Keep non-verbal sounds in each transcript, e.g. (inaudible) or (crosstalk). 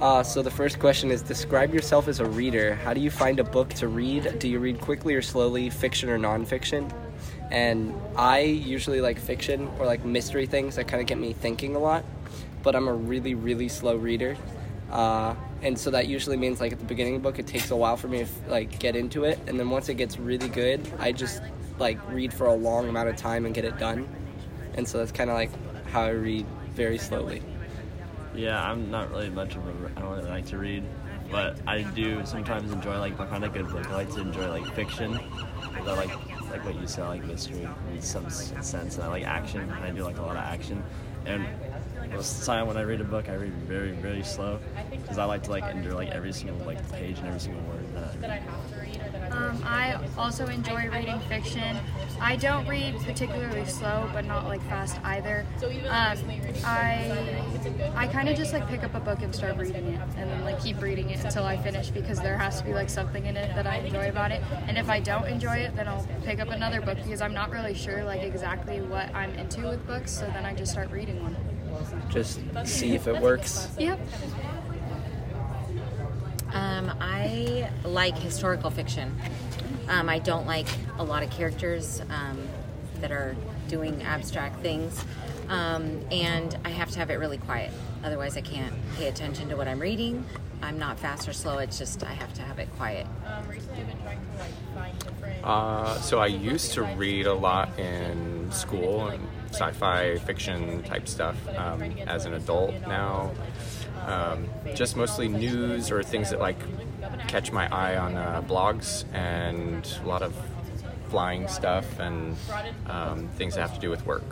Uh, so the first question is describe yourself as a reader. How do you find a book to read? Do you read quickly or slowly, fiction or nonfiction? And I usually like fiction or like mystery things that kind of get me thinking a lot. But I'm a really, really slow reader. Uh, and so that usually means like at the beginning of the book, it takes a while for me to like get into it. And then once it gets really good, I just like read for a long amount of time and get it done. And so that's kind of like how I read very slowly. Yeah, I'm not really much of a. I don't really like to read, but I do sometimes enjoy like I find a good book. I like to enjoy like fiction, but like like what you said, like mystery in some sense, and I like action. And I do like a lot of action, and most of the time when I read a book, I read very very slow because I like to like endure like every single like page and every single word that I read. I also enjoy reading fiction. I don't read particularly slow, but not like fast either. Um, I I kind of just like pick up a book and start reading it, and then like keep reading it until I finish because there has to be like something in it that I enjoy about it. And if I don't enjoy it, then I'll pick up another book because I'm not really sure like exactly what I'm into with books. So then I just start reading one. Just see if it works. Yep. Um, I like historical fiction. Um, I don't like a lot of characters um, that are doing abstract things. Um, and I have to have it really quiet. Otherwise, I can't pay attention to what I'm reading. I'm not fast or slow, it's just I have to have it quiet. Uh, so I used to read a lot in school and sci-fi fiction type stuff. Um, as an adult now, um, just mostly news or things that like catch my eye on uh, blogs and a lot of flying stuff and um, things that have to do with work.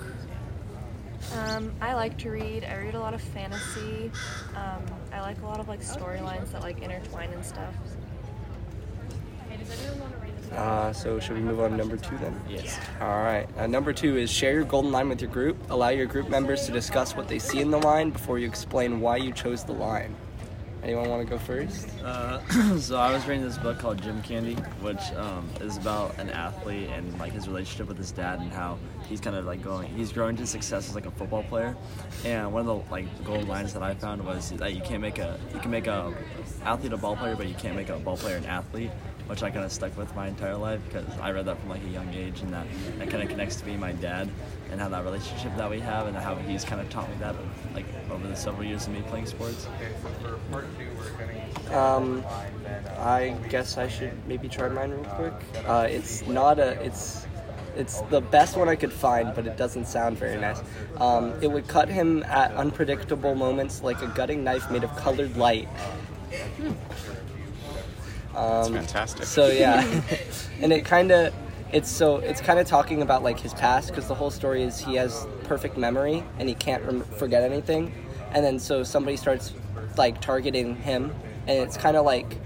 Um, I like to read. I read a lot of fantasy. Um, I like a lot of like storylines that like intertwine and stuff. Uh, so should we move on to number two then? Yes. All right. Uh, number two is share your golden line with your group. Allow your group members to discuss what they see in the line before you explain why you chose the line. Anyone want to go first? Uh, (clears throat) so I was reading this book called Gym Candy, which um, is about an athlete and like his relationship with his dad and how he's kind of like going, he's growing to success as like a football player. And one of the like golden lines that I found was that you can't make a, you can make a athlete a ball player, but you can't make a ball player an athlete. Which I kind of stuck with my entire life because I read that from like a young age, and that that kind of connects to me and my dad, and how that relationship that we have, and how he's kind of taught me that like over the several years of me playing sports. Um, I guess I should maybe try mine real quick. Uh, it's not a. It's it's the best one I could find, but it doesn't sound very nice. Um, it would cut him at unpredictable moments like a gutting knife made of colored light. That's Um, fantastic. So yeah, (laughs) (laughs) and it kind of it's so it's kind of talking about like his past because the whole story is he has perfect memory and he can't rem- forget anything, and then so somebody starts like targeting him, and it's kind of like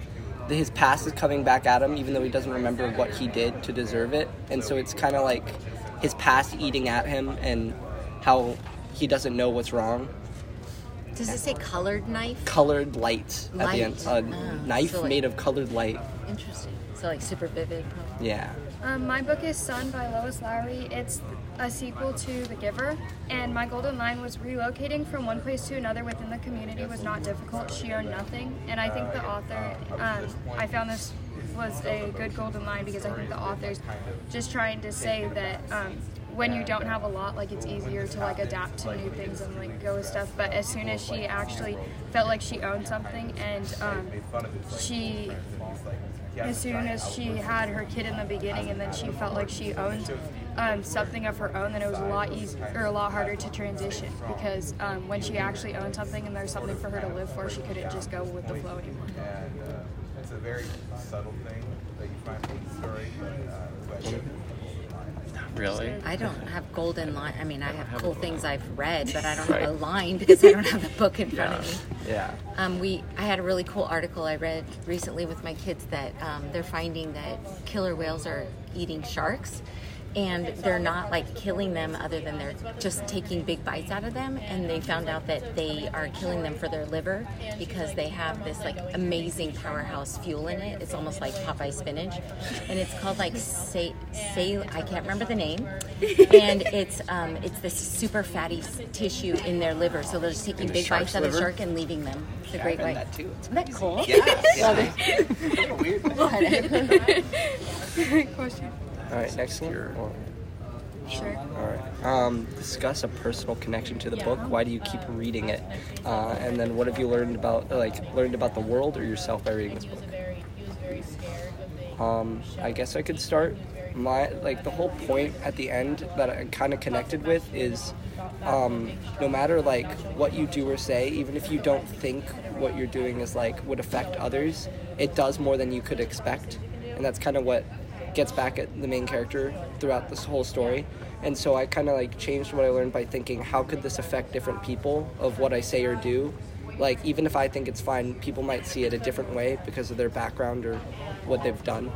his past is coming back at him even though he doesn't remember what he did to deserve it, and so it's kind of like his past eating at him and how he doesn't know what's wrong. Does it say colored knife? Colored light at the end, a Oh, knife so like- made of colored light. Interesting. So, like super vivid, probably. Yeah. Um, my book is Son by Lois Lowry. It's a sequel to The Giver, and my golden line was relocating from one place to another within the community was not difficult. She owned nothing, and I think the author, um, I found this was a good golden line because I think the author's just trying to say that um, when you don't have a lot, like it's easier to like adapt to new things and like go with stuff. But as soon as she actually felt like she owned something and um, she as soon as she had her kid in the beginning and then she felt like she owned um, something of her own then it was a lot easier or a lot harder to transition because um, when she actually owned something and there's something for her to live for she couldn't just go with the flow anymore. And uh, it's a very subtle thing that you find in the story, but, uh, but Really? I don't have golden line. I mean, I have cool things I've read, but I don't have a line (laughs) because I don't have the book in front of me. Yeah. Um, we I had a really cool article I read recently with my kids that um, they're finding that killer whales are eating sharks, and they're not like killing them other than they're just taking big bites out of them and they found out that they are killing them for their liver because they have this like amazing powerhouse fuel in it it's almost like popeye spinach and it's called like say say i can't remember the name and it's um, it's this super fatty tissue in their liver so they're just taking big bites out of liver? shark and leaving them the Yeah, great I've white done that too. isn't that cool Yeah. (laughs) Weird. (laughs) Question. All right, next one. Or- Sure. All right. Um, discuss a personal connection to the book. Why do you keep reading it? Uh, and then, what have you learned about, like, learned about the world or yourself by reading this book? Um, I guess I could start. My like the whole point at the end that I kind of connected with is, um, no matter like what you do or say, even if you don't think what you're doing is like would affect others, it does more than you could expect, and that's kind of what gets back at the main character throughout this whole story. And so I kind of like changed what I learned by thinking, how could this affect different people of what I say or do? Like even if I think it's fine, people might see it a different way because of their background or what they've done.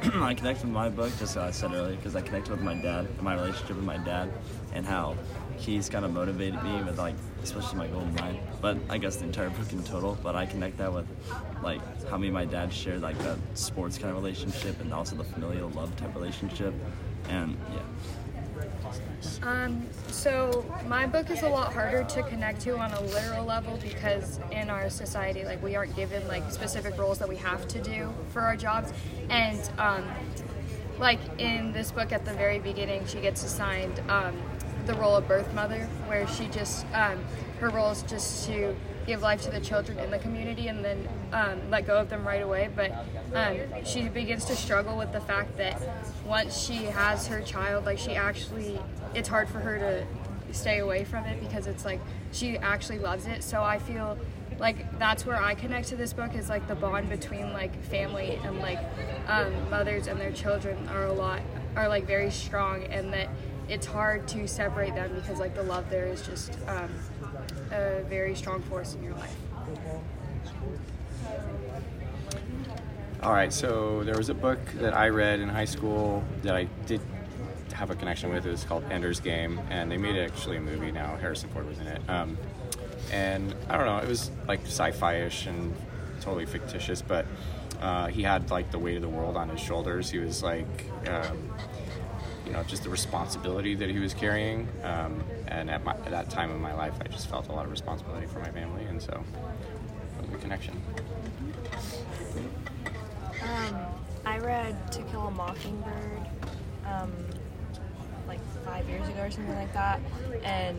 (clears throat) I connect with my book, just as I said earlier, because I connect with my dad and my relationship with my dad, and how he's kind of motivated me with like, especially my golden line. But I guess the entire book in total. But I connect that with like how me and my dad share like that sports kind of relationship, and also the familial love type relationship, and yeah. Um, so my book is a lot harder to connect to on a literal level because in our society, like we aren't given like specific roles that we have to do for our jobs, and um, like in this book at the very beginning, she gets assigned um, the role of birth mother, where she just um, her role is just to give life to the children in the community and then um, let go of them right away. But um, she begins to struggle with the fact that once she has her child, like she actually, it's hard for her to stay away from it because it's like she actually loves it. So I feel like that's where I connect to this book is like the bond between like family and like um, mothers and their children are a lot are like very strong and that it's hard to separate them because like the love there is just um, a very strong force in your life. All right, so there was a book that I read in high school that I did have a connection with. It was called Ender's Game, and they made it actually a movie now. Harrison Ford was in it. Um, and I don't know, it was like sci-fi ish and totally fictitious, but uh, he had like the weight of the world on his shoulders. He was like, um, you know, just the responsibility that he was carrying. Um, and at, my, at that time in my life, I just felt a lot of responsibility for my family, and so it was a connection. Um, I read To Kill a Mockingbird um, like five years ago or something like that, and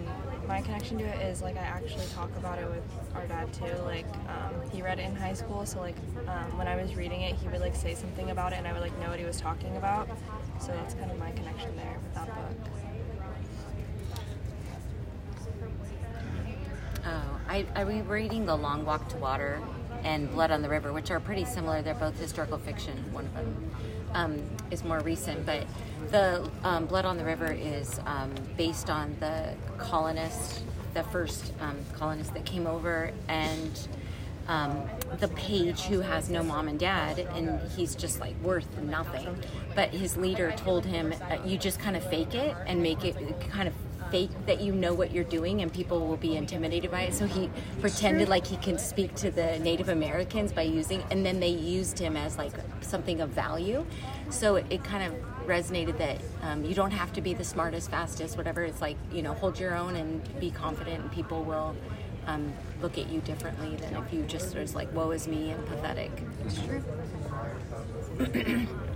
my connection to it is like I actually talk about it with our dad too. Like um, he read it in high school, so like um, when I was reading it, he would like say something about it, and I would like know what he was talking about. So that's kind of my connection there with that book. Oh, I, I was reading The Long Walk to Water and Blood on the River, which are pretty similar. They're both historical fiction. One of them um, is more recent, but the um, Blood on the River is um, based on the colonists, the first um, colonists that came over, and um, the page who has no mom and dad, and he's just like worth nothing. But his leader told him, uh, "You just kind of fake it and make it kind of." fake that you know what you're doing and people will be intimidated by it so he pretended like he can speak to the native americans by using and then they used him as like something of value so it, it kind of resonated that um, you don't have to be the smartest fastest whatever it's like you know hold your own and be confident and people will um, look at you differently than if you just was like woe is me and pathetic It's true. (clears throat)